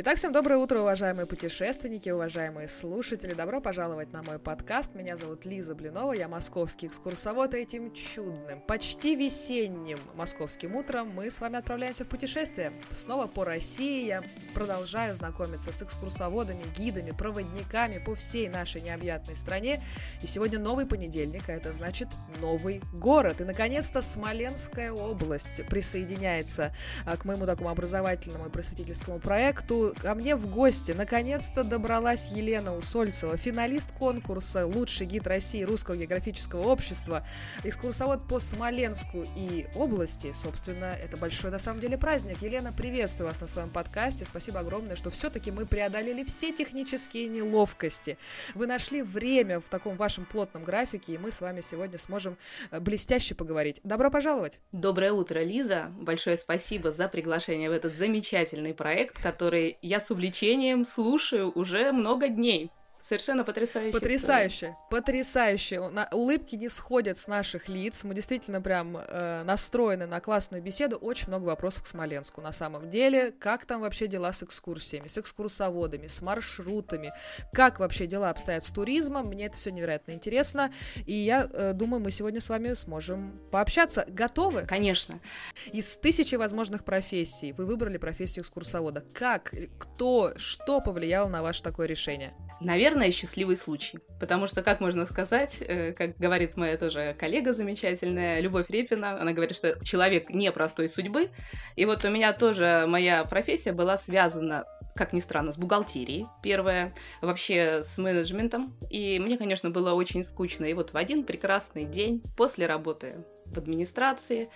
Итак, всем доброе утро, уважаемые путешественники, уважаемые слушатели. Добро пожаловать на мой подкаст. Меня зовут Лиза Блинова, я московский экскурсовод. И этим чудным, почти весенним московским утром мы с вами отправляемся в путешествие. Снова по России я продолжаю знакомиться с экскурсоводами, гидами, проводниками по всей нашей необъятной стране. И сегодня новый понедельник, а это значит новый город. И, наконец-то, Смоленская область присоединяется а, к моему такому образовательному и просветительскому проекту ко мне в гости наконец-то добралась Елена Усольцева, финалист конкурса «Лучший гид России Русского географического общества», экскурсовод по Смоленску и области. Собственно, это большой на самом деле праздник. Елена, приветствую вас на своем подкасте. Спасибо огромное, что все-таки мы преодолели все технические неловкости. Вы нашли время в таком вашем плотном графике, и мы с вами сегодня сможем э, блестяще поговорить. Добро пожаловать! Доброе утро, Лиза. Большое спасибо за приглашение в этот замечательный проект, который я с увлечением слушаю уже много дней. Совершенно потрясающе. Потрясающе, история. потрясающе. Улыбки не сходят с наших лиц. Мы действительно прям э, настроены на классную беседу. Очень много вопросов к Смоленску на самом деле. Как там вообще дела с экскурсиями, с экскурсоводами, с маршрутами? Как вообще дела обстоят с туризмом? Мне это все невероятно интересно. И я э, думаю, мы сегодня с вами сможем пообщаться. Готовы? Конечно. Из тысячи возможных профессий вы выбрали профессию экскурсовода. Как, кто, что повлияло на ваше такое решение? Наверное, счастливый случай. Потому что, как можно сказать, э, как говорит моя тоже коллега замечательная, Любовь Репина, она говорит, что человек непростой судьбы. И вот у меня тоже моя профессия была связана как ни странно, с бухгалтерией, первое, вообще с менеджментом. И мне, конечно, было очень скучно. И вот в один прекрасный день после работы в администрации.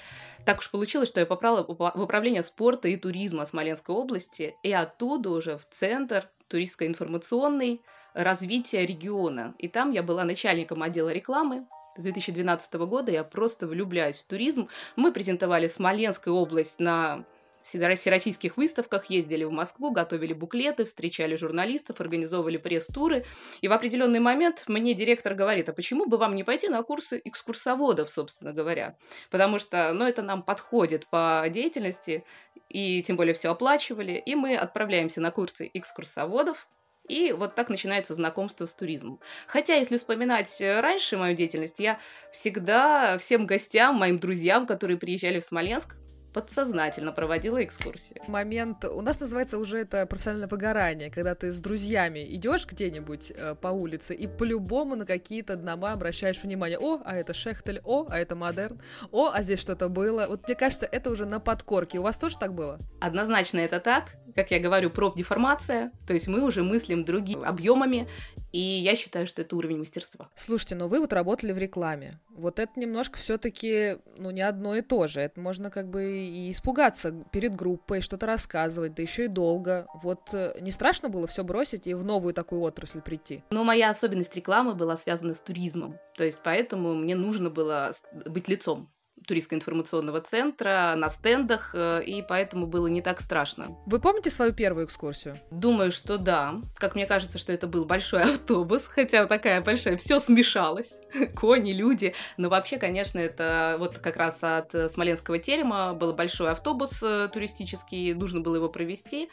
Так уж получилось, что я попала в управление спорта и туризма Смоленской области, и оттуда уже в центр туристско-информационный развития региона. И там я была начальником отдела рекламы. С 2012 года я просто влюбляюсь в туризм. Мы презентовали Смоленскую область на всероссийских выставках, ездили в Москву, готовили буклеты, встречали журналистов, организовывали пресс-туры. И в определенный момент мне директор говорит, а почему бы вам не пойти на курсы экскурсоводов, собственно говоря? Потому что, ну, это нам подходит по деятельности, и тем более все оплачивали. И мы отправляемся на курсы экскурсоводов, и вот так начинается знакомство с туризмом. Хотя, если вспоминать раньше мою деятельность, я всегда всем гостям, моим друзьям, которые приезжали в Смоленск, подсознательно проводила экскурсии. Момент, у нас называется уже это профессиональное выгорание, когда ты с друзьями идешь где-нибудь э, по улице и по-любому на какие-то дома обращаешь внимание. О, а это Шехтель, о, а это Модерн, о, а здесь что-то было. Вот мне кажется, это уже на подкорке. У вас тоже так было? Однозначно это так. Как я говорю, профдеформация, то есть мы уже мыслим другими объемами, и я считаю, что это уровень мастерства. Слушайте, но вы вот работали в рекламе. Вот это немножко все-таки, ну, не одно и то же. Это можно как бы и испугаться перед группой, что-то рассказывать, да еще и долго. Вот э, не страшно было все бросить и в новую такую отрасль прийти? Но моя особенность рекламы была связана с туризмом. То есть поэтому мне нужно было быть лицом туристско-информационного центра, на стендах, э, и поэтому было не так страшно. Вы помните свою первую экскурсию? Думаю, что да. Как мне кажется, что это был большой автобус, хотя такая большая, все смешалось, кони, люди. Но вообще, конечно, это вот как раз от Смоленского терема был большой автобус э, туристический, нужно было его провести.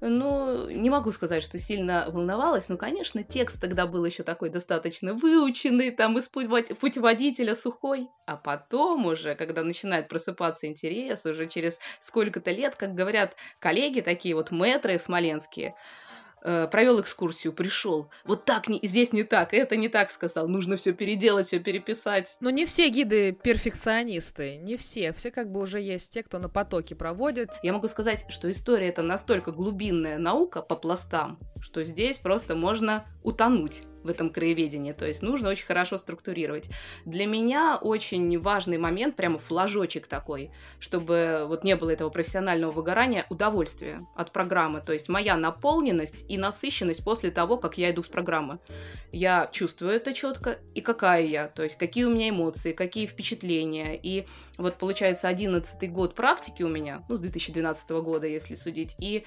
Ну, не могу сказать, что сильно волновалась, но, конечно, текст тогда был еще такой достаточно выученный, там из путеводителя сухой. А потом уже, когда начинает просыпаться интерес, уже через сколько-то лет, как говорят коллеги, такие вот мэтры смоленские, провел экскурсию, пришел. Вот так не, здесь не так, это не так сказал. Нужно все переделать, все переписать. Но не все гиды перфекционисты, не все. Все как бы уже есть те, кто на потоке проводит. Я могу сказать, что история это настолько глубинная наука по пластам, что здесь просто можно утонуть в этом краеведении, то есть нужно очень хорошо структурировать. Для меня очень важный момент, прямо флажочек такой, чтобы вот не было этого профессионального выгорания, удовольствие от программы, то есть моя наполненность и насыщенность после того, как я иду с программы. Я чувствую это четко, и какая я, то есть какие у меня эмоции, какие впечатления, и вот получается 11 год практики у меня, ну, с 2012 года, если судить, и,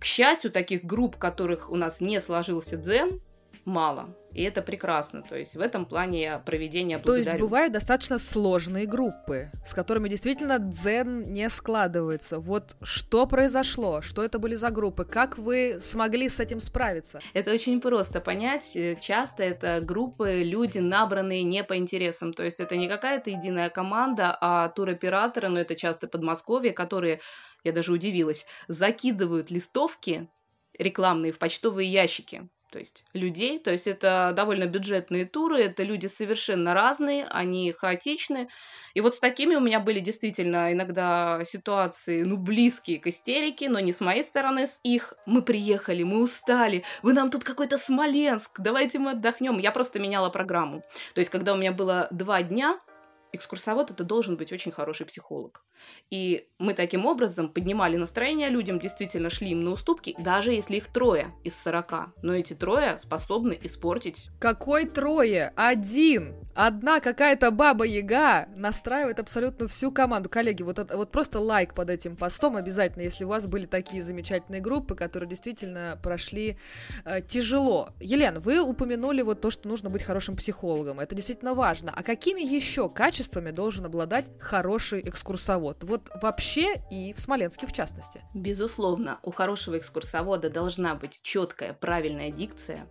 к счастью, таких групп, которых у нас не сложился дзен, мало. И это прекрасно. То есть в этом плане я проведение благодарю. То есть бывают достаточно сложные группы, с которыми действительно дзен не складывается. Вот что произошло? Что это были за группы? Как вы смогли с этим справиться? Это очень просто понять. Часто это группы, люди, набранные не по интересам. То есть это не какая-то единая команда, а туроператоры, но это часто Подмосковье, которые, я даже удивилась, закидывают листовки рекламные в почтовые ящики то есть людей, то есть это довольно бюджетные туры, это люди совершенно разные, они хаотичны. И вот с такими у меня были действительно иногда ситуации, ну, близкие к истерике, но не с моей стороны, с их. Мы приехали, мы устали, вы нам тут какой-то Смоленск, давайте мы отдохнем. Я просто меняла программу. То есть, когда у меня было два дня, экскурсовод это должен быть очень хороший психолог. И мы таким образом поднимали настроение людям, действительно шли им на уступки, даже если их трое из сорока. Но эти трое способны испортить. Какой трое? Один! Одна какая-то баба-яга настраивает абсолютно всю команду. Коллеги, вот, вот просто лайк под этим постом обязательно, если у вас были такие замечательные группы, которые действительно прошли э, тяжело. Елена, вы упомянули вот то, что нужно быть хорошим психологом. Это действительно важно. А какими еще качествами должен обладать хороший экскурсовод. Вот вообще и в Смоленске в частности. Безусловно, у хорошего экскурсовода должна быть четкая, правильная дикция,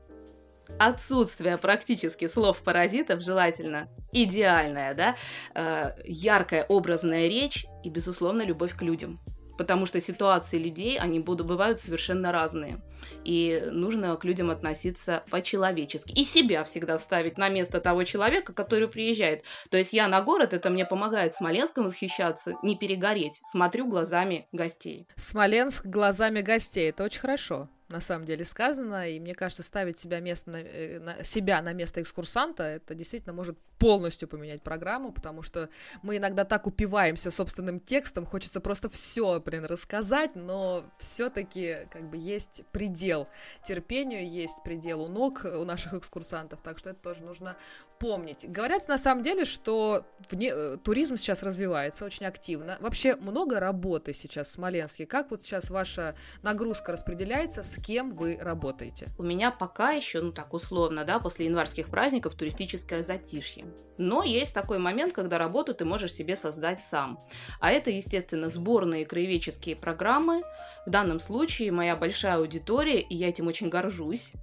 отсутствие практически слов-паразитов, желательно идеальная, да, э, яркая образная речь и, безусловно, любовь к людям потому что ситуации людей, они будут, бывают совершенно разные. И нужно к людям относиться по-человечески. И себя всегда ставить на место того человека, который приезжает. То есть я на город, это мне помогает Смоленском восхищаться, не перегореть. Смотрю глазами гостей. Смоленск глазами гостей, это очень хорошо на самом деле сказано, и мне кажется, ставить себя, место на, э, на, себя на место экскурсанта, это действительно может полностью поменять программу, потому что мы иногда так упиваемся собственным текстом, хочется просто все, блин, рассказать, но все-таки как бы есть предел. Терпению, есть предел у ног у наших экскурсантов, так что это тоже нужно помнить. Говорят на самом деле, что вне, э, туризм сейчас развивается очень активно. Вообще много работы сейчас в Смоленске. Как вот сейчас ваша нагрузка распределяется, с кем вы работаете? У меня пока еще, ну так условно, да, после январских праздников туристическое затишье. Но есть такой момент, когда работу ты можешь себе создать сам. А это, естественно, сборные краеведческие программы. В данном случае моя большая аудитория, и я этим очень горжусь,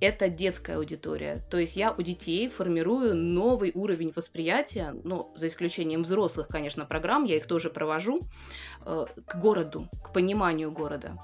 это детская аудитория. То есть я у детей формирую новый уровень восприятия, ну, за исключением взрослых, конечно, программ, я их тоже провожу, э, к городу, к пониманию города.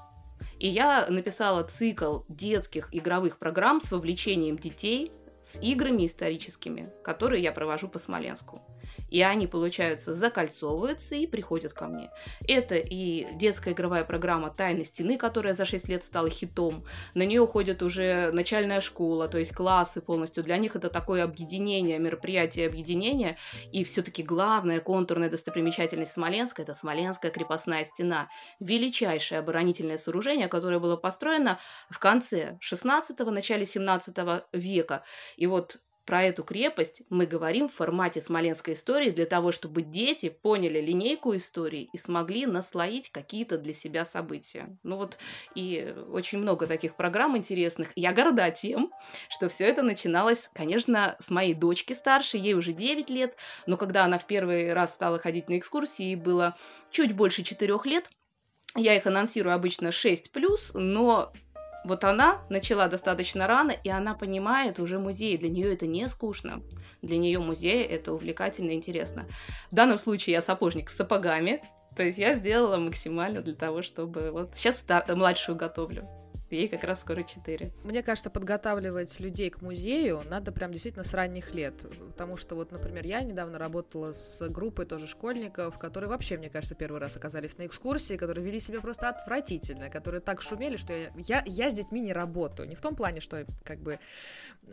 И я написала цикл детских игровых программ с вовлечением детей – с играми историческими, которые я провожу по Смоленску и они, получаются, закольцовываются и приходят ко мне. Это и детская игровая программа «Тайны стены», которая за 6 лет стала хитом. На нее уходит уже начальная школа, то есть классы полностью. Для них это такое объединение, мероприятие объединения. И все-таки главная контурная достопримечательность Смоленска – это Смоленская крепостная стена. Величайшее оборонительное сооружение, которое было построено в конце 16-го, начале 17 века. И вот про эту крепость мы говорим в формате смоленской истории для того, чтобы дети поняли линейку истории и смогли наслоить какие-то для себя события. Ну вот и очень много таких программ интересных. Я горда тем, что все это начиналось, конечно, с моей дочки старшей, ей уже 9 лет, но когда она в первый раз стала ходить на экскурсии, ей было чуть больше 4 лет, я их анонсирую обычно 6+, но вот она начала достаточно рано, и она понимает уже музей. Для нее это не скучно. Для нее музей это увлекательно и интересно. В данном случае я сапожник с сапогами. То есть я сделала максимально для того, чтобы... Вот сейчас младшую готовлю. Ей как раз скоро 4. Мне кажется, подготавливать людей к музею надо прям действительно с ранних лет. Потому что вот, например, я недавно работала с группой тоже школьников, которые вообще, мне кажется, первый раз оказались на экскурсии, которые вели себя просто отвратительно, которые так шумели, что я, я, я с детьми не работаю. Не в том плане, что как бы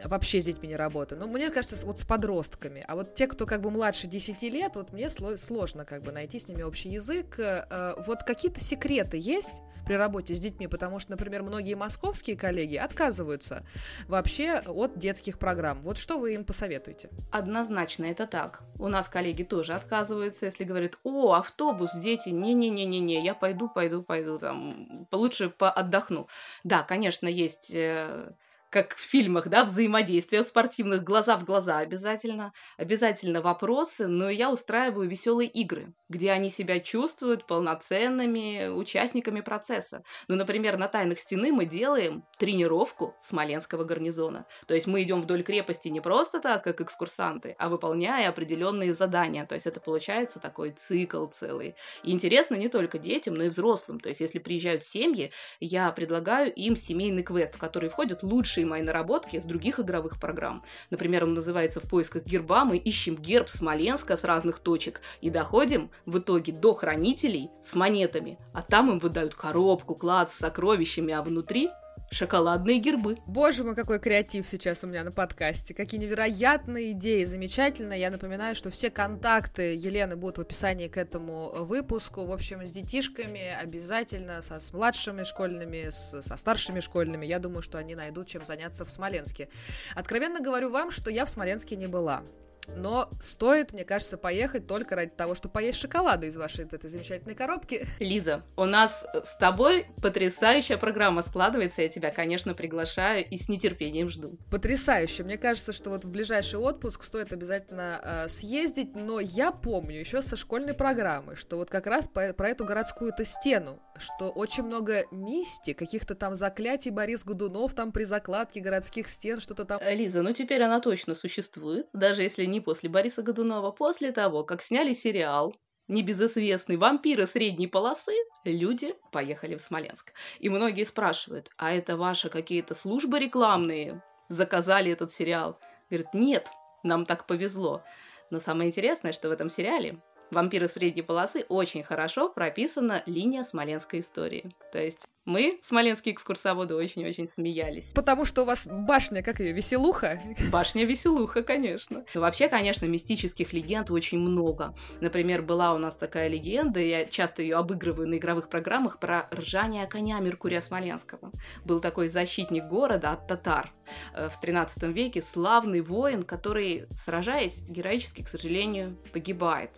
вообще с детьми не работаю. Но мне кажется, вот с подростками. А вот те, кто как бы младше 10 лет, вот мне сложно как бы найти с ними общий язык. Э, вот какие-то секреты есть при работе с детьми? Потому что, например, многие многие московские коллеги отказываются вообще от детских программ. Вот что вы им посоветуете? Однозначно, это так. У нас коллеги тоже отказываются, если говорят, о, автобус, дети, не-не-не-не-не, я пойду, пойду, пойду, там, лучше поотдохну. Да, конечно, есть э, как в фильмах, да, взаимодействие спортивных, глаза в глаза обязательно, обязательно вопросы, но я устраиваю веселые игры, где они себя чувствуют полноценными участниками процесса. Ну, например, на «Тайнах стены» мы делаем тренировку Смоленского гарнизона. То есть мы идем вдоль крепости не просто так, как экскурсанты, а выполняя определенные задания. То есть это получается такой цикл целый. И интересно не только детям, но и взрослым. То есть если приезжают семьи, я предлагаю им семейный квест, в который входят лучшие лучшие мои наработки с других игровых программ. Например, он называется «В поисках герба». Мы ищем герб Смоленска с разных точек и доходим в итоге до хранителей с монетами. А там им выдают коробку, клад с сокровищами, а внутри шоколадные гербы. Боже мой, какой креатив сейчас у меня на подкасте. Какие невероятные идеи, замечательно. Я напоминаю, что все контакты Елены будут в описании к этому выпуску. В общем, с детишками обязательно, со, с младшими школьными, с, со старшими школьными. Я думаю, что они найдут чем заняться в Смоленске. Откровенно говорю вам, что я в Смоленске не была. Но стоит, мне кажется, поехать только ради того, чтобы поесть шоколада из вашей этой замечательной коробки. Лиза, у нас с тобой потрясающая программа складывается. Я тебя, конечно, приглашаю и с нетерпением жду. Потрясающе. Мне кажется, что вот в ближайший отпуск стоит обязательно э, съездить. Но я помню еще со школьной программы, что вот как раз по, про эту городскую-то стену, что очень много мисти, каких-то там заклятий Борис Годунов там при закладке городских стен, что-то там. Лиза, ну теперь она точно существует, даже если не после Бориса Годунова, после того, как сняли сериал небезызвестный «Вампиры средней полосы», люди поехали в Смоленск. И многие спрашивают, а это ваши какие-то службы рекламные заказали этот сериал? Говорят, нет, нам так повезло. Но самое интересное, что в этом сериале «Вампиры средней полосы» очень хорошо прописана линия смоленской истории. То есть мы, смоленские экскурсоводы, очень-очень смеялись. Потому что у вас башня, как ее, веселуха? Башня веселуха, конечно. Но вообще, конечно, мистических легенд очень много. Например, была у нас такая легенда, я часто ее обыгрываю на игровых программах, про ржание коня Меркурия Смоленского. Был такой защитник города от татар в 13 веке, славный воин, который, сражаясь, героически, к сожалению, погибает.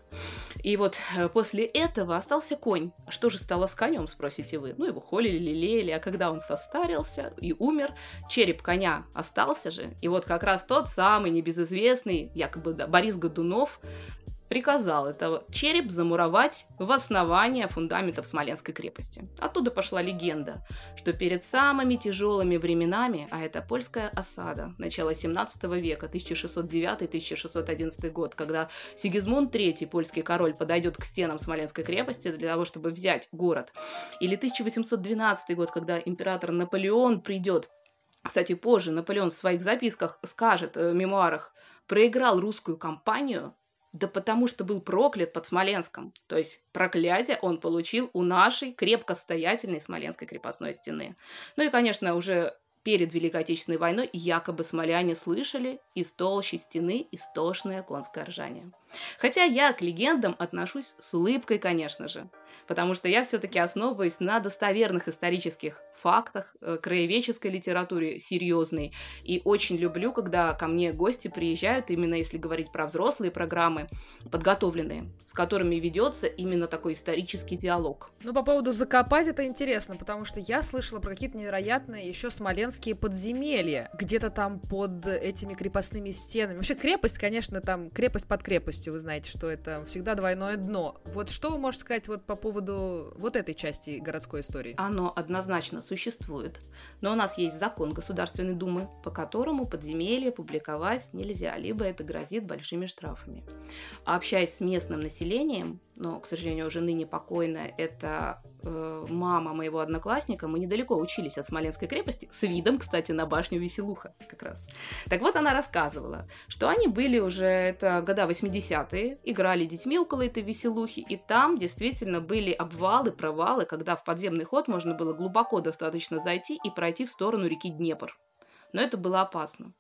И вот э, после этого остался конь. Что же стало с конем, спросите вы? Ну, его холили лелеяли, а когда он состарился и умер, череп коня остался же. И вот как раз тот самый небезызвестный, якобы Борис Годунов, приказал этого череп замуровать в основание фундаментов Смоленской крепости. Оттуда пошла легенда, что перед самыми тяжелыми временами, а это польская осада начала 17 века, 1609-1611 год, когда Сигизмунд III, польский король, подойдет к стенам Смоленской крепости для того, чтобы взять город, или 1812 год, когда император Наполеон придет кстати, позже Наполеон в своих записках скажет, э, в мемуарах, проиграл русскую кампанию, да потому что был проклят под Смоленском. То есть проклятие он получил у нашей крепко Смоленской крепостной стены. Ну и, конечно, уже перед Великой Отечественной войной якобы смоляне слышали из толщи стены истошное конское ржание. Хотя я к легендам отношусь с улыбкой, конечно же потому что я все-таки основываюсь на достоверных исторических фактах, э, краеведческой литературе серьезной. И очень люблю, когда ко мне гости приезжают, именно если говорить про взрослые программы, подготовленные, с которыми ведется именно такой исторический диалог. Ну, по поводу закопать это интересно, потому что я слышала про какие-то невероятные еще смоленские подземелья, где-то там под этими крепостными стенами. Вообще крепость, конечно, там крепость под крепостью, вы знаете, что это всегда двойное дно. Вот что вы можете сказать вот по поводу вот этой части городской истории? Оно однозначно существует. Но у нас есть закон Государственной Думы, по которому подземелье публиковать нельзя, либо это грозит большими штрафами. Общаясь с местным населением, но, к сожалению, уже ныне покойная, это э, мама моего одноклассника, мы недалеко учились от Смоленской крепости, с видом, кстати, на башню Веселуха как раз. Так вот, она рассказывала, что они были уже, это года 80-е, играли детьми около этой Веселухи, и там действительно были обвалы, провалы, когда в подземный ход можно было глубоко достаточно зайти и пройти в сторону реки Днепр. Но это было опасно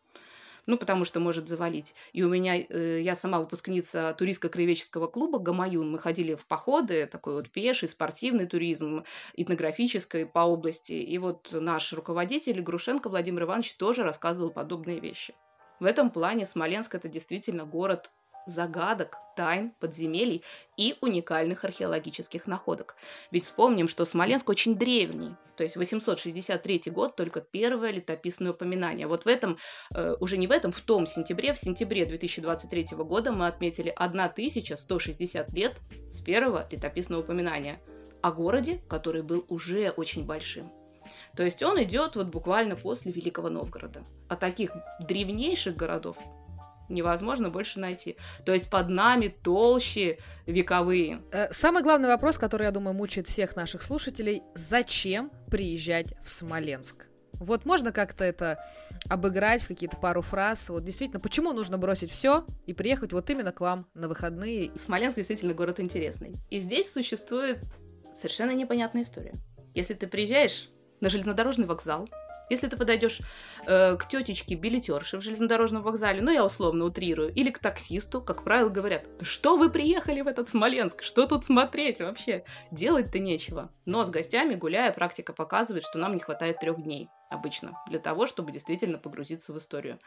ну, потому что может завалить. И у меня, э, я сама выпускница туристско-краеведческого клуба «Гамаюн». Мы ходили в походы, такой вот пеший, спортивный туризм, этнографический по области. И вот наш руководитель Грушенко Владимир Иванович тоже рассказывал подобные вещи. В этом плане Смоленск – это действительно город загадок, тайн, подземелий и уникальных археологических находок. Ведь вспомним, что Смоленск очень древний, то есть 863 год только первое летописное упоминание. Вот в этом, э, уже не в этом, в том сентябре, в сентябре 2023 года мы отметили 1160 лет с первого летописного упоминания о городе, который был уже очень большим. То есть он идет вот буквально после Великого Новгорода. А таких древнейших городов невозможно больше найти. То есть под нами толще вековые. Э, самый главный вопрос, который, я думаю, мучает всех наших слушателей, зачем приезжать в Смоленск? Вот можно как-то это обыграть в какие-то пару фраз. Вот действительно, почему нужно бросить все и приехать вот именно к вам на выходные? Смоленск действительно город интересный. И здесь существует совершенно непонятная история. Если ты приезжаешь на железнодорожный вокзал, если ты подойдешь э, к тетечке билетерше в железнодорожном вокзале, ну я условно утрирую, или к таксисту, как правило, говорят, что вы приехали в этот Смоленск, что тут смотреть вообще? Делать-то нечего. Но с гостями, гуляя, практика показывает, что нам не хватает трех дней обычно, для того, чтобы действительно погрузиться в историю.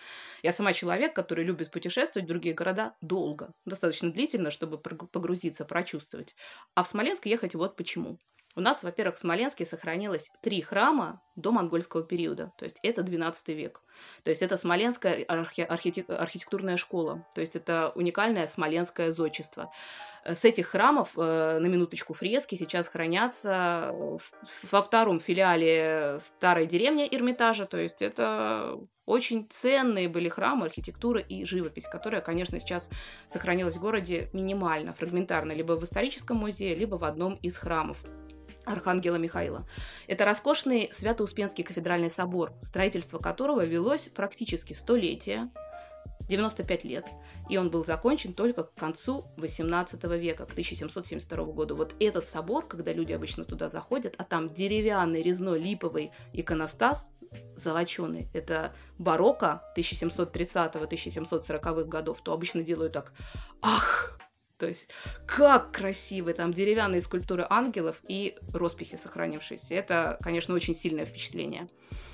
Я сама человек, который любит путешествовать в другие города долго, достаточно длительно, чтобы погрузиться, прочувствовать. А в Смоленск ехать вот почему. У нас, во-первых, в Смоленске сохранилось три храма до монгольского периода, то есть это 12 век. То есть это смоленская архи- архитек- архитектурная школа, то есть это уникальное смоленское зодчество. С этих храмов, э, на минуточку, фрески сейчас хранятся во втором филиале старой деревни Эрмитажа, то есть это очень ценные были храмы, архитектура и живопись, которая, конечно, сейчас сохранилась в городе минимально, фрагментарно, либо в историческом музее, либо в одном из храмов. Архангела Михаила. Это роскошный Свято-Успенский кафедральный собор, строительство которого велось практически столетия, 95 лет, и он был закончен только к концу 18 века, к 1772 году. Вот этот собор, когда люди обычно туда заходят, а там деревянный резной липовый иконостас, золоченый, это барокко 1730-1740-х годов, то обычно делают так «Ах!» То есть, как красивы там деревянные скульптуры ангелов и росписи сохранившиеся. Это, конечно, очень сильное впечатление.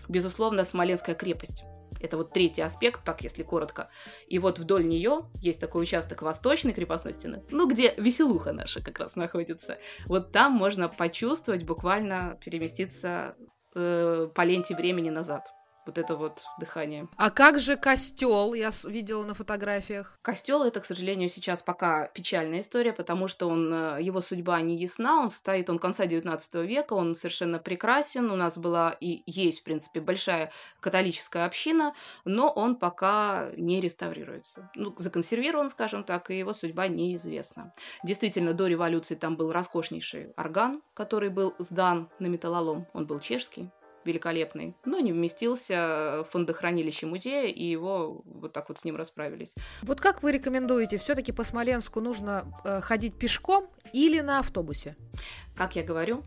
Безусловно, Смоленская крепость. Это вот третий аспект, так если коротко. И вот вдоль нее есть такой участок восточной крепостной стены, ну, где веселуха наша как раз находится. Вот там можно почувствовать, буквально переместиться э, по ленте времени назад вот это вот дыхание. А как же костел? Я видела на фотографиях. Костел это, к сожалению, сейчас пока печальная история, потому что он, э, его судьба не ясна. Он стоит, он конца 19 века, он совершенно прекрасен. У нас была и есть, в принципе, большая католическая община, но он пока не реставрируется. Ну, законсервирован, скажем так, и его судьба неизвестна. Действительно, до революции там был роскошнейший орган, который был сдан на металлолом. Он был чешский великолепный, но не вместился в фондохранилище музея, и его вот так вот с ним расправились. Вот как вы рекомендуете, все-таки по Смоленску нужно э, ходить пешком или на автобусе? Как я говорю,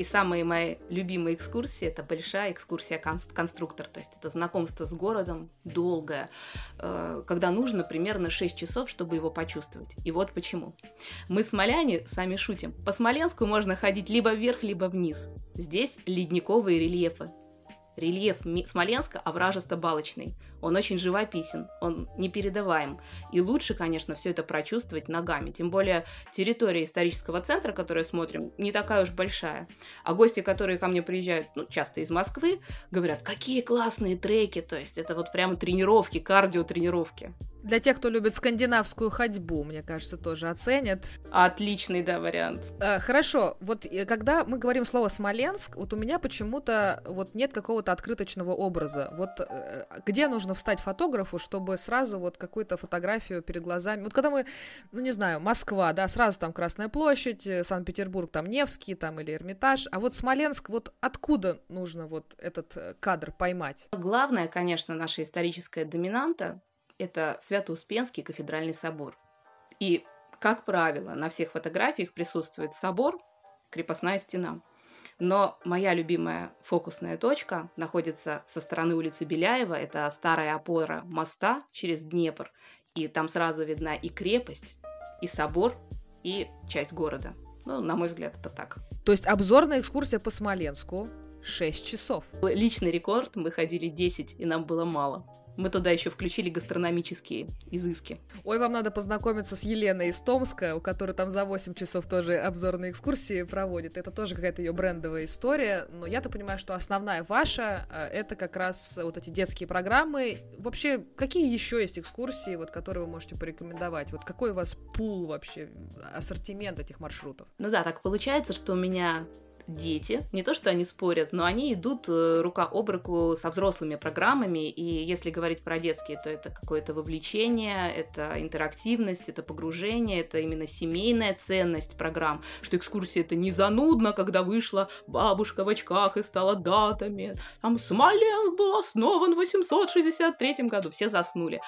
и самые мои любимые экскурсии это большая экскурсия конструктор, то есть это знакомство с городом долгое, э, когда нужно примерно 6 часов, чтобы его почувствовать. И вот почему. Мы смоляне сами шутим. По Смоленску можно ходить либо вверх, либо вниз. Здесь ледниковые рельефы. Рельеф Смоленска овражисто-балочный. Он очень живописен, он непередаваем. И лучше, конечно, все это прочувствовать ногами. Тем более территория исторического центра, которую смотрим, не такая уж большая. А гости, которые ко мне приезжают, ну, часто из Москвы, говорят, какие классные треки. То есть это вот прямо тренировки, кардио-тренировки. Для тех, кто любит скандинавскую ходьбу, мне кажется, тоже оценят. Отличный, да, вариант. А, хорошо, вот э, когда мы говорим слово Смоленск, вот у меня почему-то вот нет какого-то открыточного образа. Вот э, где нужно встать фотографу, чтобы сразу вот какую-то фотографию перед глазами. Вот когда мы, ну не знаю, Москва, да, сразу там Красная площадь, э, Санкт-Петербург, там Невский, там или Эрмитаж, а вот Смоленск, вот откуда нужно вот этот кадр поймать? Главное, конечно, наша историческая доминанта это Свято-Успенский кафедральный собор. И, как правило, на всех фотографиях присутствует собор, крепостная стена. Но моя любимая фокусная точка находится со стороны улицы Беляева. Это старая опора моста через Днепр. И там сразу видна и крепость, и собор, и часть города. Ну, на мой взгляд, это так. То есть обзорная экскурсия по Смоленску 6 часов. Личный рекорд, мы ходили 10, и нам было мало мы туда еще включили гастрономические изыски. Ой, вам надо познакомиться с Еленой из Томска, у которой там за 8 часов тоже обзорные экскурсии проводит. Это тоже какая-то ее брендовая история. Но я-то понимаю, что основная ваша э, это как раз вот эти детские программы. Вообще, какие еще есть экскурсии, вот, которые вы можете порекомендовать? Вот какой у вас пул вообще, ассортимент этих маршрутов? Ну да, так получается, что у меня дети, не то что они спорят, но они идут э, рука об руку со взрослыми программами, и если говорить про детские, то это какое-то вовлечение, это интерактивность, это погружение, это именно семейная ценность программ, что экскурсия это не занудно, когда вышла бабушка в очках и стала датами, там Смоленск был основан в 863 году, все заснули.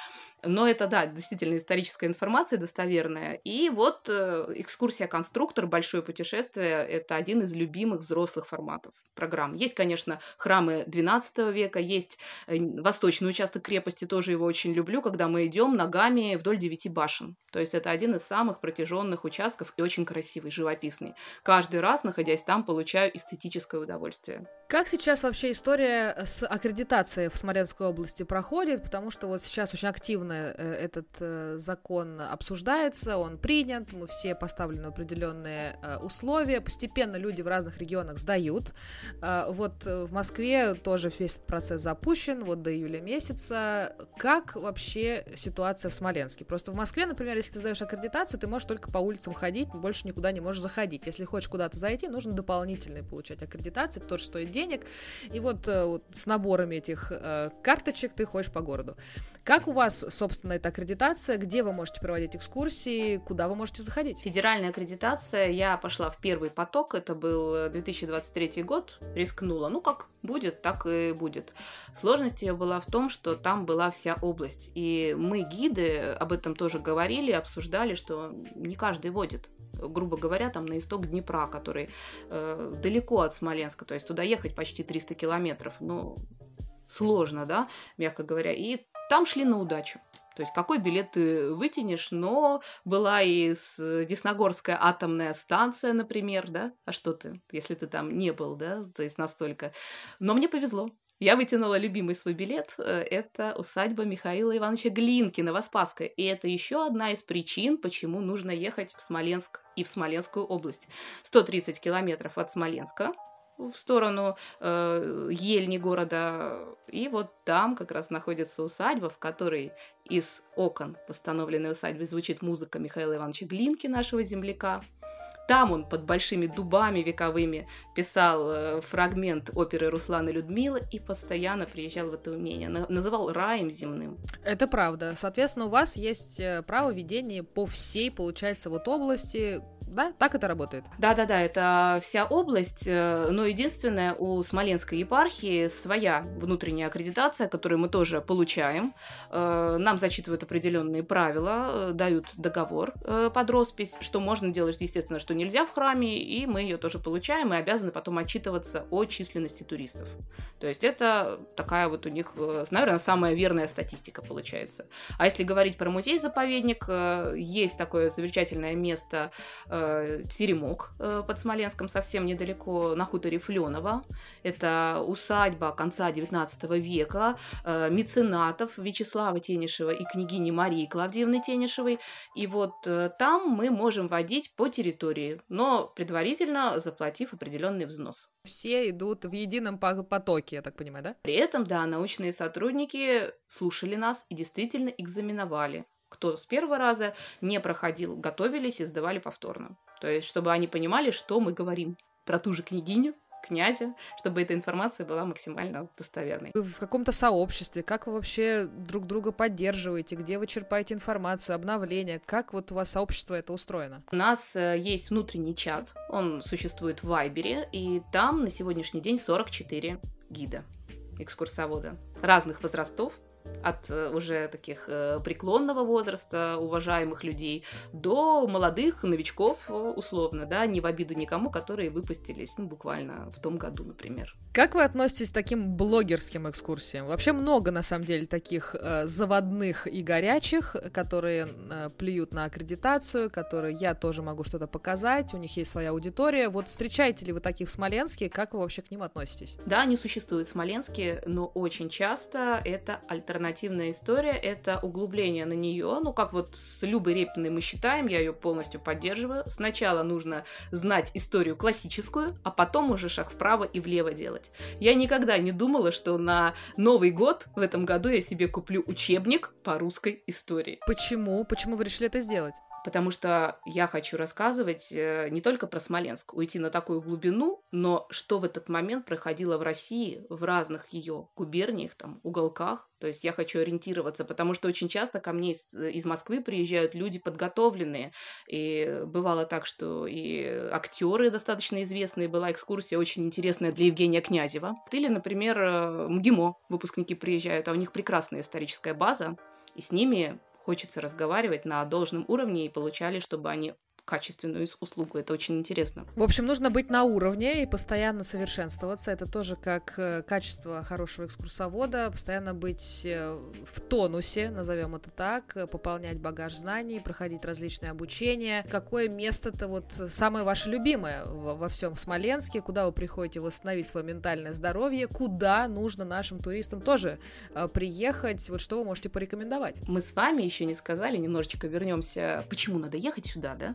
Но это, да, действительно историческая информация достоверная. И вот э, экскурсия «Конструктор. Большое путешествие» — это один из любимых взрослых форматов программ. Есть, конечно, храмы XII века, есть э, восточный участок крепости, тоже его очень люблю, когда мы идем ногами вдоль девяти башен. То есть это один из самых протяженных участков и очень красивый, живописный. Каждый раз, находясь там, получаю эстетическое удовольствие. Как сейчас вообще история с аккредитацией в Смоленской области проходит? Потому что вот сейчас очень активно э, этот э, закон обсуждается, он принят, мы все поставлены определенные э, условия, постепенно люди в разных регионах сдают. Вот в Москве тоже весь этот процесс запущен, вот до июля месяца. Как вообще ситуация в Смоленске? Просто в Москве, например, если ты сдаешь аккредитацию, ты можешь только по улицам ходить, больше никуда не можешь заходить. Если хочешь куда-то зайти, нужно дополнительные получать аккредитации, это тоже стоит денег денег, и вот, э, вот с наборами этих э, карточек ты ходишь по городу. Как у вас, собственно, эта аккредитация? Где вы можете проводить экскурсии? Куда вы можете заходить? Федеральная аккредитация. Я пошла в первый поток. Это был 2023 год. Рискнула. Ну, как будет, так и будет. Сложность ее была в том, что там была вся область. И мы, гиды, об этом тоже говорили, обсуждали, что не каждый водит грубо говоря, там на исток Днепра, который э, далеко от Смоленска, то есть туда ехать почти 300 километров, ну, сложно, да, мягко говоря, и там шли на удачу. То есть какой билет ты вытянешь, но была и с Десногорская атомная станция, например, да? А что ты, если ты там не был, да? То есть настолько. Но мне повезло. Я вытянула любимый свой билет. Э, это усадьба Михаила Ивановича Глинкина, Воспасская. И это еще одна из причин, почему нужно ехать в Смоленск и в Смоленскую область. 130 километров от Смоленска в сторону э, Ельни города. И вот там как раз находится усадьба, в которой из окон восстановленной усадьбы звучит музыка Михаила Ивановича Глинки, нашего земляка. Там он под большими дубами вековыми писал э, фрагмент оперы Руслана Людмила и постоянно приезжал в это умение. Называл раем земным. Это правда. Соответственно, у вас есть э, право ведения по всей, получается, вот области, да? Так это работает? Да-да-да, это вся область, э, но единственное, у Смоленской епархии своя внутренняя аккредитация, которую мы тоже получаем. Э, нам зачитывают определенные правила, э, дают договор под роспись, что можно делать, естественно, что нельзя в храме, и мы ее тоже получаем и обязаны потом отчитываться о численности туристов. То есть это такая вот у них, наверное, самая верная статистика получается. А если говорить про музей-заповедник, есть такое замечательное место э, теремок э, под Смоленском, совсем недалеко, на хуторе Фленова. Это усадьба конца XIX века, э, меценатов Вячеслава Тенишева и княгини Марии Клавдиевны Тенишевой. И вот э, там мы можем водить по территории, но предварительно заплатив определенный взнос. Все идут в едином потоке, я так понимаю, да? При этом, да, научные сотрудники слушали нас и действительно экзаменовали кто с первого раза не проходил, готовились и сдавали повторно. То есть, чтобы они понимали, что мы говорим про ту же княгиню, князя, чтобы эта информация была максимально достоверной. Вы в каком-то сообществе, как вы вообще друг друга поддерживаете, где вы черпаете информацию, обновления, как вот у вас сообщество это устроено? У нас э, есть внутренний чат, он существует в Вайбере, и там на сегодняшний день 44 гида, экскурсовода разных возрастов, от э, уже таких э, преклонного возраста, уважаемых людей, до молодых новичков, э, условно, да, не в обиду никому, которые выпустились, ну, буквально в том году, например. Как вы относитесь к таким блогерским экскурсиям? Вообще много, на самом деле, таких э, заводных и горячих, которые э, плюют на аккредитацию, которые я тоже могу что-то показать, у них есть своя аудитория. Вот встречаете ли вы таких в Смоленске? Как вы вообще к ним относитесь? Да, они существуют в Смоленске, но очень часто это альтернатива нарративная история, это углубление на нее. Ну, как вот с Любой Репиной мы считаем, я ее полностью поддерживаю. Сначала нужно знать историю классическую, а потом уже шаг вправо и влево делать. Я никогда не думала, что на Новый год в этом году я себе куплю учебник по русской истории. Почему? Почему вы решили это сделать? Потому что я хочу рассказывать э, не только про Смоленск, уйти на такую глубину, но что в этот момент происходило в России, в разных ее губерниях, там, уголках. То есть я хочу ориентироваться, потому что очень часто ко мне из, из Москвы приезжают люди подготовленные. И бывало так, что и актеры достаточно известные. Была экскурсия очень интересная для Евгения Князева. Или, например, э, МГИМО выпускники приезжают, а у них прекрасная историческая база. И с ними хочется разговаривать на должном уровне и получали, чтобы они качественную услугу. Это очень интересно. В общем, нужно быть на уровне и постоянно совершенствоваться. Это тоже как э, качество хорошего экскурсовода. Постоянно быть э, в тонусе, назовем это так, э, пополнять багаж знаний, проходить различные обучения. Какое место-то вот самое ваше любимое во всем Смоленске? Куда вы приходите восстановить свое ментальное здоровье? Куда нужно нашим туристам тоже приехать? Вот что вы можете порекомендовать? Мы с вами еще не сказали, немножечко вернемся, почему надо ехать сюда, да?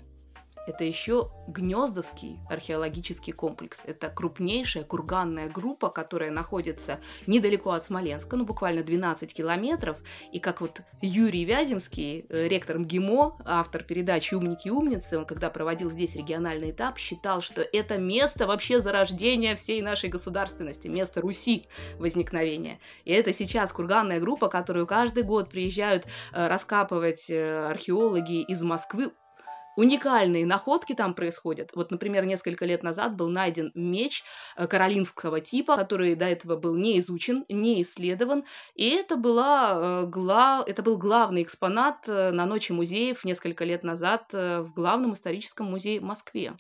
Это еще Гнездовский археологический комплекс. Это крупнейшая курганная группа, которая находится недалеко от Смоленска, ну буквально 12 километров. И как вот Юрий Вяземский, э, ректор МГИМО, автор передачи «Умники и умницы», он когда проводил здесь региональный этап, считал, что это место вообще зарождения всей нашей государственности, место Руси возникновения. И это сейчас курганная группа, которую каждый год приезжают э, раскапывать э, археологи из Москвы, уникальные находки там происходят. Вот, например, несколько лет назад был найден меч э, каролинского типа, который до этого был не изучен, не исследован, и это, была, э, гла... это был главный экспонат э, на Ночи музеев несколько лет назад в главном историческом музее в Москве.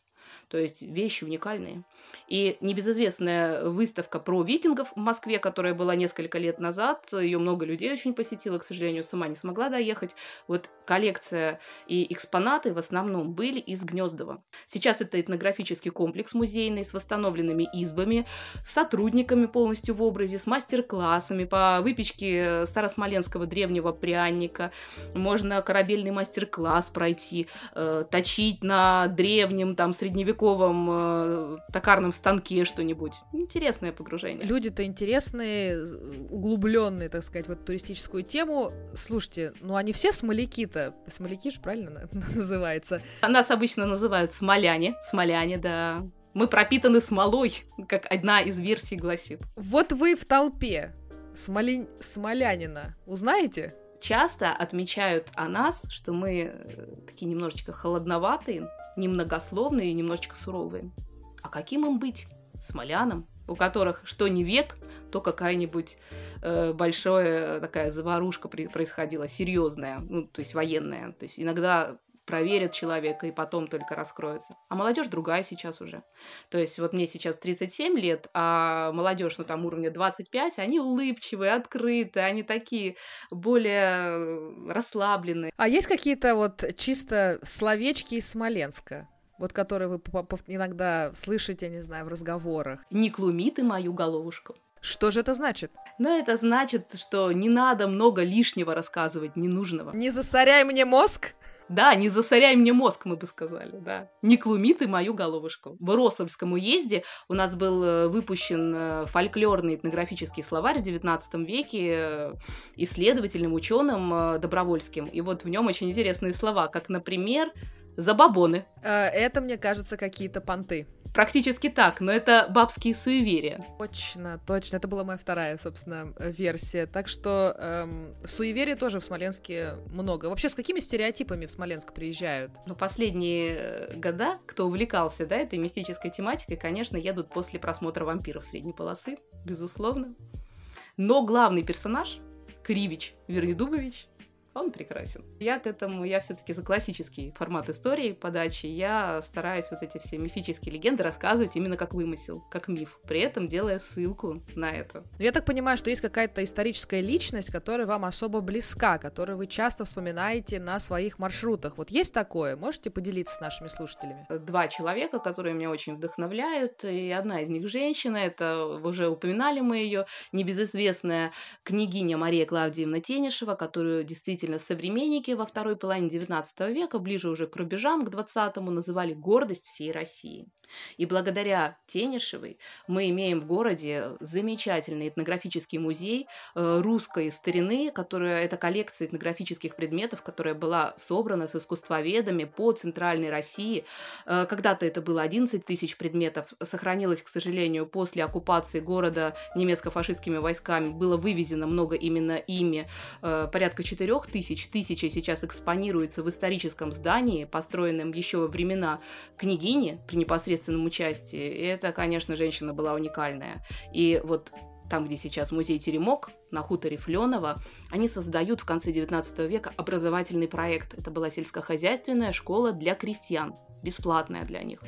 То есть вещи уникальные. И небезызвестная выставка про викингов в Москве, которая была несколько лет назад, ее много людей очень посетило, к сожалению, сама не смогла доехать. Вот коллекция и экспонаты в основном были из Гнездова. Сейчас это этнографический комплекс музейный с восстановленными избами, с сотрудниками полностью в образе, с мастер-классами по выпечке старосмоленского древнего пряника. Можно корабельный мастер-класс пройти, э, точить на древнем, там, средневековом э, токарном станке что-нибудь. Интересное погружение. Люди-то интересные, углубленные, так сказать, в эту туристическую тему. Слушайте, ну они все смоляки-то. Смоляки же правильно называется? Нас обычно называют смоляне. Смоляне, да. Мы пропитаны смолой, как одна из версий гласит. Вот вы в толпе смоли... смолянина узнаете? Часто отмечают о нас, что мы э, такие немножечко холодноватые, немногословные и немножечко суровые. А каким им быть? Смоляном, у которых что не век, то какая-нибудь э, большая такая заварушка при- происходила, серьезная, ну, то есть военная. То есть иногда проверят человека и потом только раскроется. А молодежь другая сейчас уже. То есть вот мне сейчас 37 лет, а молодежь, ну там уровня 25, они улыбчивые, открытые, они такие более расслабленные. А есть какие-то вот чисто словечки из Смоленска? вот которые вы иногда слышите, не знаю, в разговорах. Не клуми ты мою головушку. Что же это значит? Ну, это значит, что не надо много лишнего рассказывать, ненужного. Не засоряй мне мозг? Да, не засоряй мне мозг, мы бы сказали, да. Не клуми ты мою головушку. В Рославском уезде у нас был э, выпущен э, фольклорный этнографический словарь в XIX веке э, исследовательным ученым Добровольским. И вот в нем очень интересные слова, как, например, забабоны. Это, мне кажется, какие-то понты. Практически так, но это бабские суеверия. Точно, точно. Это была моя вторая, собственно, версия. Так что эм, суеверий тоже в Смоленске много. Вообще, с какими стереотипами в Смоленск приезжают? Ну, последние э, года, кто увлекался, да, этой мистической тематикой, конечно, едут после просмотра «Вампиров» средней полосы, безусловно. Но главный персонаж, Кривич Вернедубович, он прекрасен. Я к этому, я все-таки за классический формат истории подачи, я стараюсь вот эти все мифические легенды рассказывать именно как вымысел, как миф, при этом делая ссылку на это. Но я так понимаю, что есть какая-то историческая личность, которая вам особо близка, которую вы часто вспоминаете на своих маршрутах. Вот есть такое? Можете поделиться с нашими слушателями? Два человека, которые меня очень вдохновляют, и одна из них женщина, это уже упоминали мы ее, небезызвестная княгиня Мария Клавдиевна Тенишева, которую действительно Действительно, современники во второй половине XIX века, ближе уже к рубежам, к 20-му, называли гордость всей России. И благодаря Тенишевой мы имеем в городе замечательный этнографический музей э, русской старины, которая это коллекция этнографических предметов, которая была собрана с искусствоведами по центральной России. Э, когда-то это было 11 тысяч предметов, сохранилось, к сожалению, после оккупации города немецко-фашистскими войсками, было вывезено много именно ими, э, порядка 4 тысяч. Тысяча сейчас экспонируется в историческом здании, построенном еще во времена княгини при непосредственном непосредственном участии. И это, конечно, женщина была уникальная. И вот там, где сейчас музей Теремок, на хуторе Фленова, они создают в конце 19 века образовательный проект. Это была сельскохозяйственная школа для крестьян, бесплатная для них.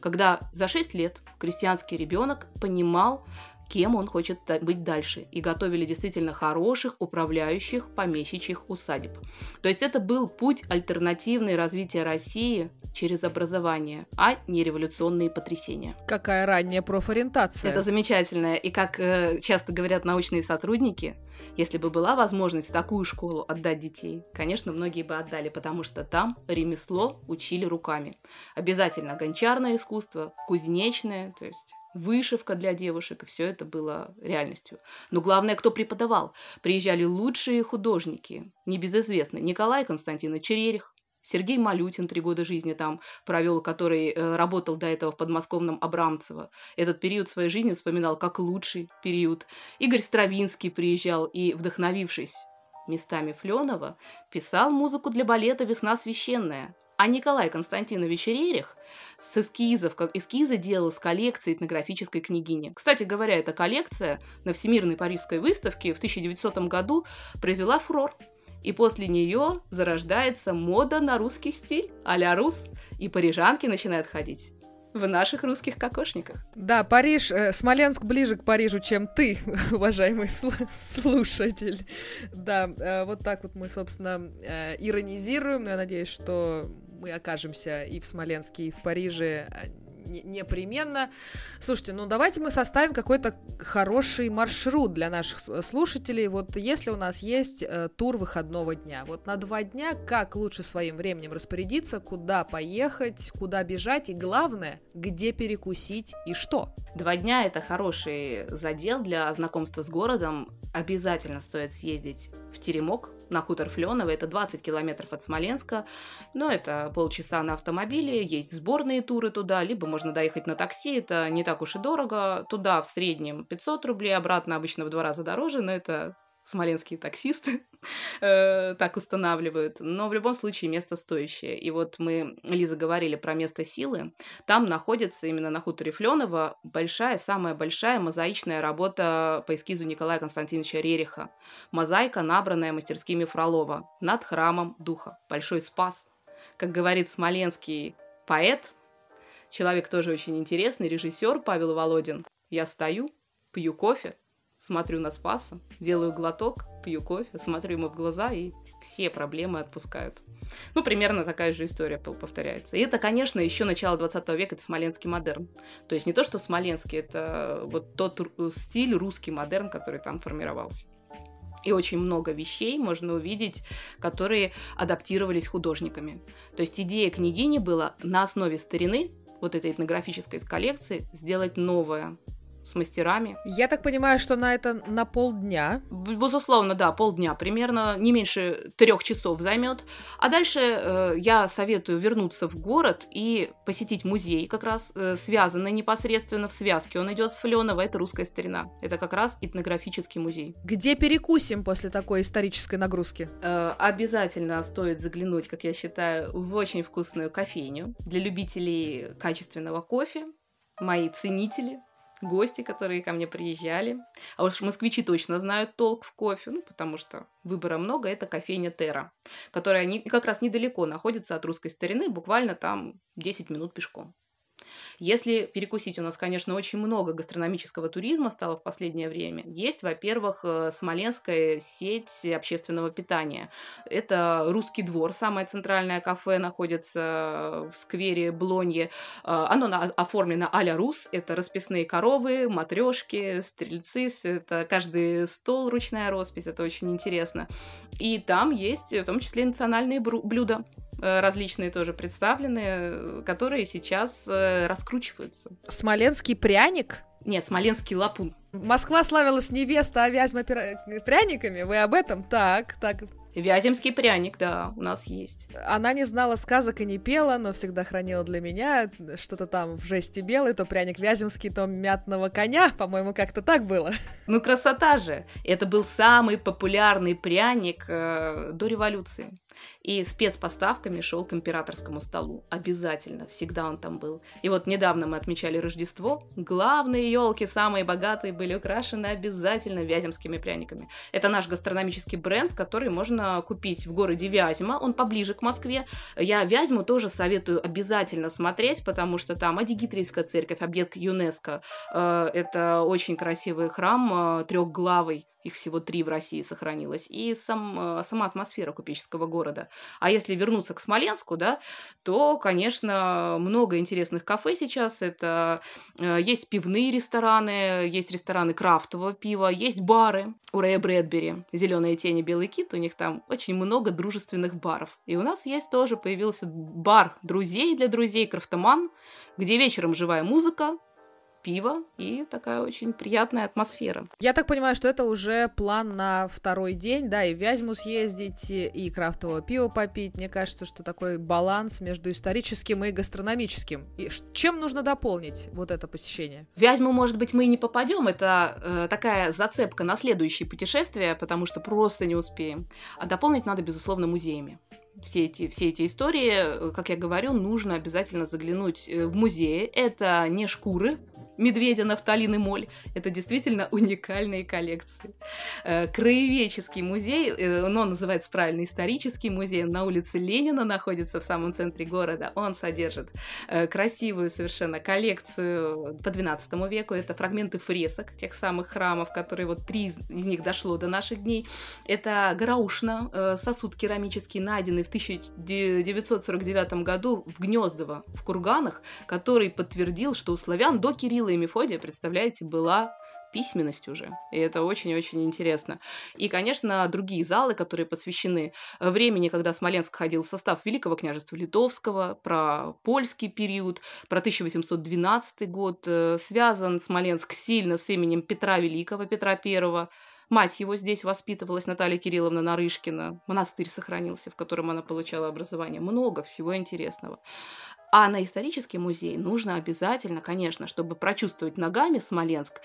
Когда за 6 лет крестьянский ребенок понимал, кем он хочет быть дальше, и готовили действительно хороших управляющих помещичьих усадеб. То есть это был путь альтернативной развития России через образование, а не революционные потрясения. Какая ранняя профориентация. Это замечательно. И как э, часто говорят научные сотрудники, если бы была возможность в такую школу отдать детей, конечно, многие бы отдали, потому что там ремесло учили руками. Обязательно гончарное искусство, кузнечное, то есть вышивка для девушек, и все это было реальностью. Но главное, кто преподавал. Приезжали лучшие художники, небезызвестные. Николай Константинович Черерих, Сергей Малютин три года жизни там провел, который э, работал до этого в подмосковном Абрамцево. Этот период своей жизни вспоминал как лучший период. Игорь Стравинский приезжал и, вдохновившись местами Фленова, писал музыку для балета «Весна священная». А Николай Константинович Рерих с эскизов, как эскизы делал с коллекции этнографической княгини. Кстати говоря, эта коллекция на Всемирной Парижской выставке в 1900 году произвела фурор. И после нее зарождается мода на русский стиль, а-ля рус, и парижанки начинают ходить в наших русских кокошниках. Да, Париж, э, Смоленск ближе к Парижу, чем ты, уважаемый сл- слушатель. Да, э, вот так вот мы, собственно, э, иронизируем, но я надеюсь, что мы окажемся и в Смоленске, и в Париже а непременно. Слушайте, ну давайте мы составим какой-то хороший маршрут для наших слушателей. Вот если у нас есть э, тур выходного дня, вот на два дня, как лучше своим временем распорядиться, куда поехать, куда бежать и главное, где перекусить и что? Два дня это хороший задел для знакомства с городом. Обязательно стоит съездить в Теремок, на хутор Фленово, это 20 километров от Смоленска, но это полчаса на автомобиле, есть сборные туры туда, либо можно доехать на такси, это не так уж и дорого, туда в среднем 500 рублей, обратно обычно в два раза дороже, но это смоленские таксисты э, так устанавливают. Но в любом случае место стоящее. И вот мы, Лиза, говорили про место силы. Там находится именно на хуторе Фленова большая, самая большая мозаичная работа по эскизу Николая Константиновича Рериха. Мозаика, набранная мастерскими Фролова над храмом духа. Большой спас. Как говорит смоленский поэт, человек тоже очень интересный, режиссер Павел Володин. Я стою, пью кофе, смотрю на Спаса, делаю глоток, пью кофе, смотрю ему в глаза и все проблемы отпускают. Ну, примерно такая же история повторяется. И это, конечно, еще начало 20 века, это смоленский модерн. То есть не то, что смоленский, это вот тот стиль русский модерн, который там формировался. И очень много вещей можно увидеть, которые адаптировались художниками. То есть идея княгини была на основе старины, вот этой этнографической коллекции, сделать новое, с мастерами. Я так понимаю, что на это на полдня. Безусловно, да, полдня, примерно не меньше трех часов займет. А дальше э, я советую вернуться в город и посетить музей, как раз э, связанный непосредственно в связке. Он идет с Фленова, это русская старина. Это как раз этнографический музей. Где перекусим после такой исторической нагрузки? Э, обязательно стоит заглянуть, как я считаю, в очень вкусную кофейню для любителей качественного кофе. Мои ценители гости, которые ко мне приезжали. А уж москвичи точно знают толк в кофе, ну, потому что выбора много. Это кофейня Терра, которая не, как раз недалеко находится от русской старины, буквально там 10 минут пешком. Если перекусить, у нас, конечно, очень много гастрономического туризма стало в последнее время. Есть, во-первых, э, смоленская сеть общественного питания. Это «Русский двор», самое центральное кафе, находится в сквере Блонье. Э, оно оформлено а-ля Рус. Это расписные коровы, матрешки, стрельцы. Все это каждый стол ручная роспись. Это очень интересно. И там есть в том числе национальные блюда. Э, различные тоже представлены, которые сейчас э, раскручиваются. Смоленский пряник? Нет, смоленский лапун. Москва славилась невеста, а Вязьма пряниками? Вы об этом? Так, так. Вяземский пряник, да, у нас есть. Она не знала сказок и не пела, но всегда хранила для меня что-то там в жести белый, то пряник Вяземский, то мятного коня, по-моему, как-то так было. Ну, красота же! Это был самый популярный пряник э, до революции и спецпоставками шел к императорскому столу. Обязательно, всегда он там был. И вот недавно мы отмечали Рождество. Главные елки, самые богатые, были украшены обязательно вяземскими пряниками. Это наш гастрономический бренд, который можно купить в городе Вязьма. Он поближе к Москве. Я Вязьму тоже советую обязательно смотреть, потому что там Адигитрийская церковь, объект ЮНЕСКо. Э, это очень красивый храм, э, трехглавый их всего три в России сохранилось, и сам, э, сама атмосфера купеческого города. А если вернуться к Смоленску, да, то, конечно, много интересных кафе сейчас. Это э, есть пивные рестораны, есть рестораны крафтового пива, есть бары. У Рэя Брэдбери «Зеленые тени, белый кит», у них там очень много дружественных баров. И у нас есть тоже, появился бар друзей для друзей, крафтоман, где вечером живая музыка, пиво и такая очень приятная атмосфера. Я так понимаю, что это уже план на второй день, да, и в Вязьму съездить, и крафтового пива попить. Мне кажется, что такой баланс между историческим и гастрономическим. И чем нужно дополнить вот это посещение? В Вязьму, может быть, мы и не попадем. Это э, такая зацепка на следующее путешествие, потому что просто не успеем. А дополнить надо, безусловно, музеями все эти, все эти истории, как я говорю, нужно обязательно заглянуть э, в музеи. Это не шкуры, медведя, нафталин и моль. Это действительно уникальные коллекции. Э, краеведческий музей, э, он называется правильно исторический музей, на улице Ленина находится в самом центре города. Он содержит э, красивую совершенно коллекцию по 12 веку. Это фрагменты фресок тех самых храмов, которые вот три из них дошло до наших дней. Это Гараушна, сосуд керамический, найденный в 1949 году в Гнездово, в Курганах, который подтвердил, что у славян до Кирилла Кирилла и Мефодия, представляете, была письменность уже. И это очень-очень интересно. И, конечно, другие залы, которые посвящены времени, когда Смоленск ходил в состав Великого княжества Литовского, про польский период, про 1812 год. Э, связан Смоленск сильно с именем Петра Великого, Петра Первого. Мать его здесь воспитывалась, Наталья Кирилловна Нарышкина. Монастырь сохранился, в котором она получала образование. Много всего интересного. А на исторический музей нужно обязательно, конечно, чтобы прочувствовать ногами Смоленск,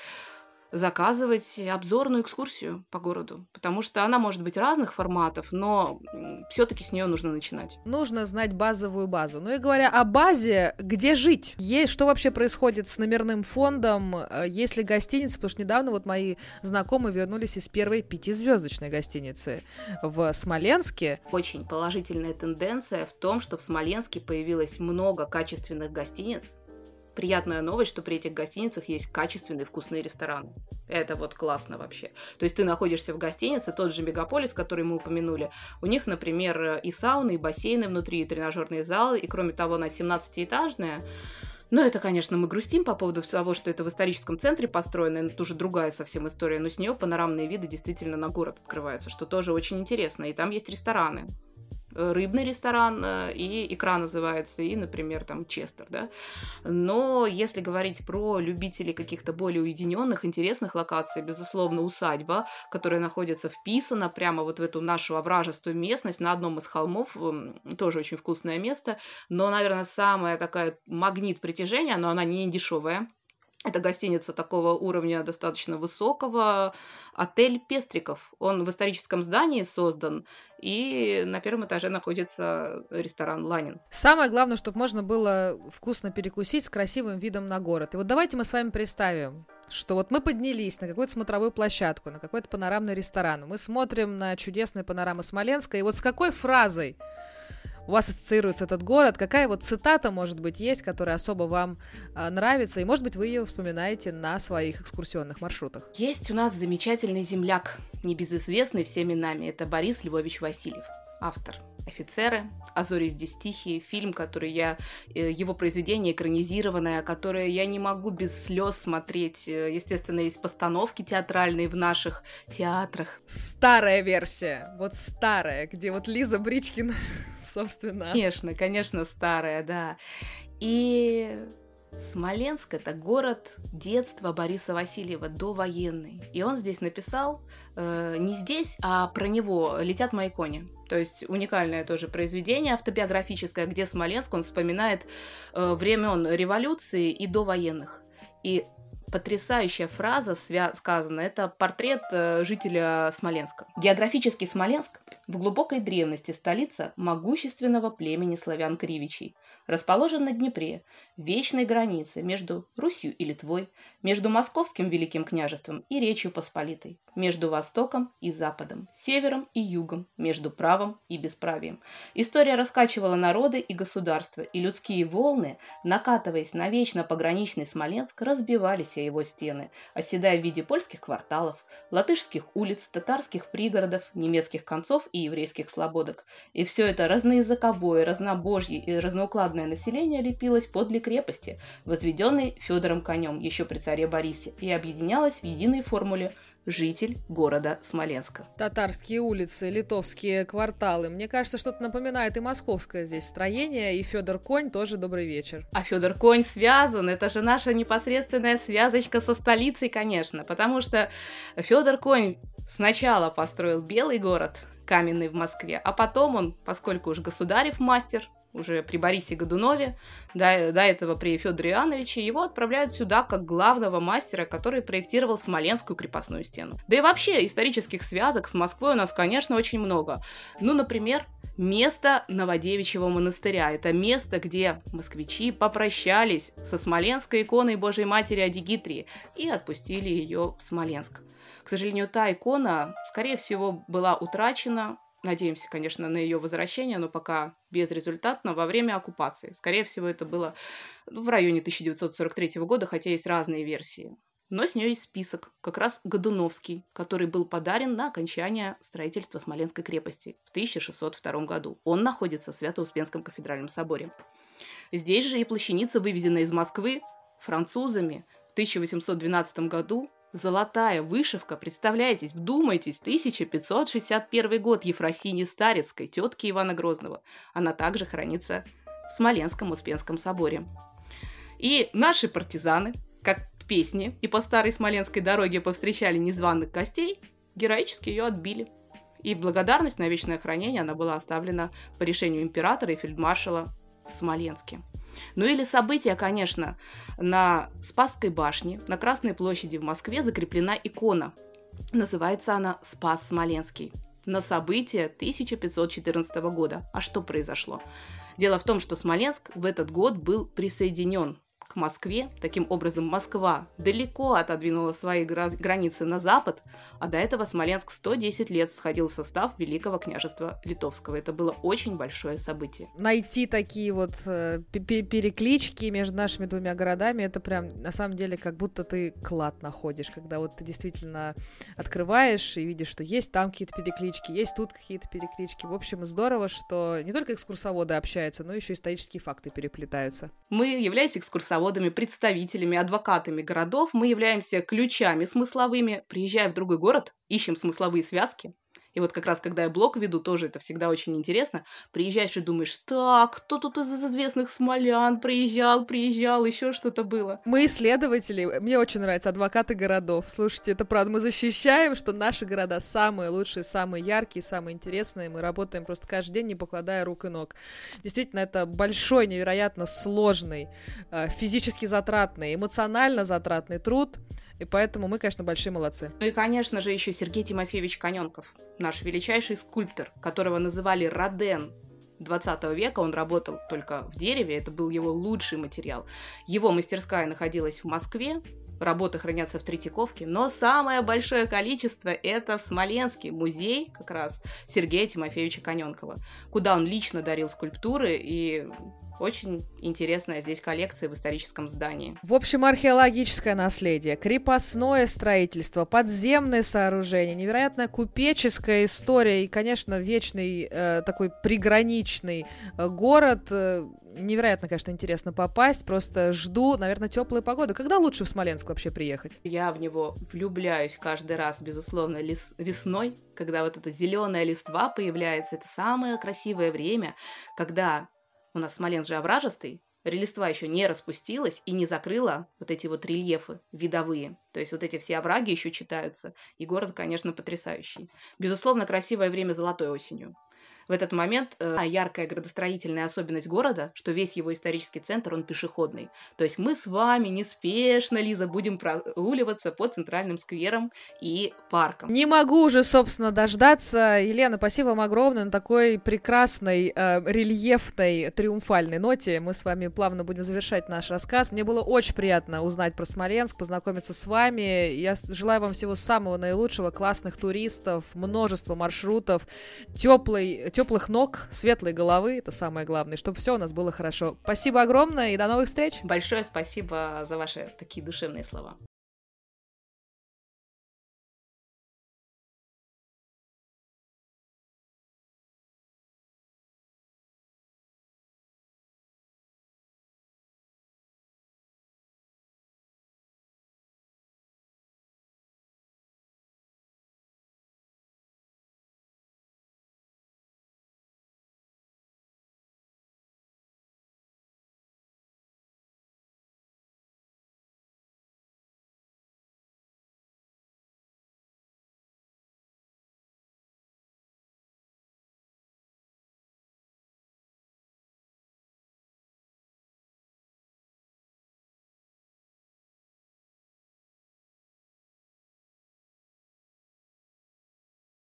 заказывать обзорную экскурсию по городу, потому что она может быть разных форматов, но все-таки с нее нужно начинать. Нужно знать базовую базу. Ну и говоря о базе, где жить? Есть, что вообще происходит с номерным фондом? Э, есть ли гостиницы? Потому что недавно вот мои знакомые вернулись из первой пятизвездочной гостиницы в Смоленске. Очень положительная тенденция в том, что в Смоленске появилось много качественных гостиниц, приятная новость, что при этих гостиницах есть качественные вкусные рестораны. Это вот классно вообще. То есть ты находишься в гостинице, тот же Мегаполис, который мы упомянули, у них, например, и сауны, и бассейны внутри, и тренажерные залы, и кроме того, она 17-этажная. Но это, конечно, мы грустим по поводу того, что это в историческом центре построено, это уже другая совсем история, но с нее панорамные виды действительно на город открываются, что тоже очень интересно. И там есть рестораны. Рыбный ресторан, э, и икра называется, и, например, там Честер, да. Но если говорить про любителей каких-то более уединенных, интересных локаций, безусловно, усадьба, которая находится вписана прямо вот в эту нашу овражистую местность на одном из холмов, тоже очень вкусное место, но, наверное, самая такая магнит притяжения, но она не дешевая, Это гостиница такого уровня достаточно высокого. Отель Пестриков. Он в историческом здании создан. И на первом этаже находится ресторан Ланин. Самое главное, чтобы можно было вкусно перекусить с красивым видом на город. И вот давайте мы с вами представим, что вот мы поднялись на какую-то смотровую площадку, на какой-то панорамный ресторан. Мы смотрим на чудесные панорамы Смоленска. И вот с какой фразой у вас ассоциируется этот город, какая вот цитата, может быть, есть, которая особо вам э, нравится, и, может быть, вы ее вспоминаете на своих экскурсионных маршрутах. Есть у нас замечательный земляк, небезызвестный всеми нами, это Борис Львович Васильев, автор офицеры, а зори здесь тихие, фильм, который я, э, его произведение экранизированное, которое я не могу без слез смотреть. Э, естественно, есть постановки театральные в наших театрах. Старая версия, вот старая, где вот Лиза Бричкина собственно. Конечно, конечно, старая, да. И Смоленск это город детства Бориса Васильева, довоенный. И он здесь написал э, не здесь, а про него «Летят мои кони». То есть уникальное тоже произведение автобиографическое, где Смоленск, он вспоминает э, времен революции и довоенных. И потрясающая фраза свя- сказана. Это портрет э, жителя Смоленска. Географический Смоленск в глубокой древности столица могущественного племени славян-кривичей расположен на Днепре, вечной границе между Русью и Литвой, между Московским Великим княжеством и Речью Посполитой, между Востоком и Западом, Севером и Югом, между правом и бесправием. История раскачивала народы и государства, и людские волны, накатываясь на вечно пограничный Смоленск, разбивались о его стены, оседая в виде польских кварталов, латышских улиц, татарских пригородов, немецких концов и еврейских слободок. И все это разноязыковое, разнобожье и разноукладное население лепилось подле крепости, возведенной Федором конем еще при царе Борисе, и объединялось в единой формуле житель города Смоленска. Татарские улицы, литовские кварталы. Мне кажется, что-то напоминает и московское здесь строение, и Федор Конь тоже добрый вечер. А Федор Конь связан, это же наша непосредственная связочка со столицей, конечно, потому что Федор Конь сначала построил Белый город, каменный в Москве, а потом он, поскольку уж государев мастер, уже при Борисе Годунове, до, до этого при Федоре Иоанновиче, его отправляют сюда как главного мастера, который проектировал Смоленскую крепостную стену. Да и вообще исторических связок с Москвой у нас, конечно, очень много. Ну, например, место Новодевичьего монастыря. Это место, где москвичи попрощались со смоленской иконой Божьей Матери Адигитрии и отпустили ее в Смоленск. К сожалению, та икона, скорее всего, была утрачена Надеемся, конечно, на ее возвращение, но пока безрезультатно во время оккупации. Скорее всего, это было в районе 1943 года, хотя есть разные версии. Но с нее есть список, как раз Годуновский, который был подарен на окончание строительства Смоленской крепости в 1602 году. Он находится в Свято-Успенском кафедральном соборе. Здесь же и плащаница, вывезенная из Москвы французами в 1812 году, Золотая вышивка, представляете, вдумайтесь, 1561 год Ефросини Старецкой, тетки Ивана Грозного. Она также хранится в Смоленском Успенском соборе. И наши партизаны, как в песне «И по старой Смоленской дороге повстречали незваных гостей», героически ее отбили. И благодарность на вечное хранение она была оставлена по решению императора и фельдмаршала в Смоленске. Ну или события, конечно. На Спасской башне, на Красной площади в Москве закреплена икона. Называется она «Спас Смоленский» на событие 1514 года. А что произошло? Дело в том, что Смоленск в этот год был присоединен к Москве. Таким образом, Москва далеко отодвинула свои границы на запад, а до этого Смоленск 110 лет сходил в состав Великого княжества Литовского. Это было очень большое событие. Найти такие вот э, переклички между нашими двумя городами, это прям на самом деле как будто ты клад находишь, когда вот ты действительно открываешь и видишь, что есть там какие-то переклички, есть тут какие-то переклички. В общем, здорово, что не только экскурсоводы общаются, но еще исторические факты переплетаются. Мы, являясь экскурсоводами, экскурсоводами, представителями, адвокатами городов, мы являемся ключами смысловыми. Приезжая в другой город, ищем смысловые связки И вот как раз, когда я блог веду, тоже это всегда очень интересно. Приезжаешь и думаешь, так, кто тут из известных смолян приезжал, приезжал, еще что-то было. Мы исследователи, мне очень нравится, адвокаты городов. Слушайте, это правда, мы защищаем, что наши города самые лучшие, самые яркие, самые интересные. Мы работаем просто каждый день, не покладая рук и ног. Действительно, это большой, невероятно сложный, э, физически затратный, эмоционально затратный труд. И поэтому мы, конечно, большие молодцы. Ну и, конечно же, еще Сергей Тимофеевич Коненков, наш величайший скульптор, которого называли Роден 20 века, он работал только в дереве, это был его лучший материал. Его мастерская находилась в Москве, работы хранятся в Третьяковке, но самое большое количество это в Смоленске, музей как раз Сергея Тимофеевича Коненкова, куда он лично дарил скульптуры и очень интересная здесь коллекция в историческом здании. В общем, археологическое наследие, крепостное строительство, подземные сооружения, невероятная купеческая история и, конечно, вечный э, такой приграничный э, город. Э, невероятно, конечно, интересно попасть. Просто жду, наверное, теплой погоды. Когда лучше в Смоленск вообще приехать? Я в него влюбляюсь каждый раз, безусловно, лес... весной, когда вот эта зеленая листва появляется. Это самое красивое время, когда у нас Смоленск же овражистый, релиства еще не распустилась и не закрыла вот эти вот рельефы видовые. То есть вот эти все овраги еще читаются. И город, конечно, потрясающий. Безусловно, красивое время золотой осенью в этот момент э, яркая градостроительная особенность города, что весь его исторический центр, он пешеходный. То есть мы с вами неспешно, Лиза, будем прогуливаться по центральным скверам и паркам. Не могу уже, собственно, дождаться. Елена, спасибо вам огромное на такой прекрасной, э, рельефной, триумфальной ноте. Мы с вами плавно будем завершать наш рассказ. Мне было очень приятно узнать про Смоленск, познакомиться с вами. Я желаю вам всего самого наилучшего, классных туристов, множество маршрутов, теплой теплых ног, светлой головы, это самое главное, чтобы все у нас было хорошо. Спасибо огромное и до новых встреч. Большое спасибо за ваши такие душевные слова.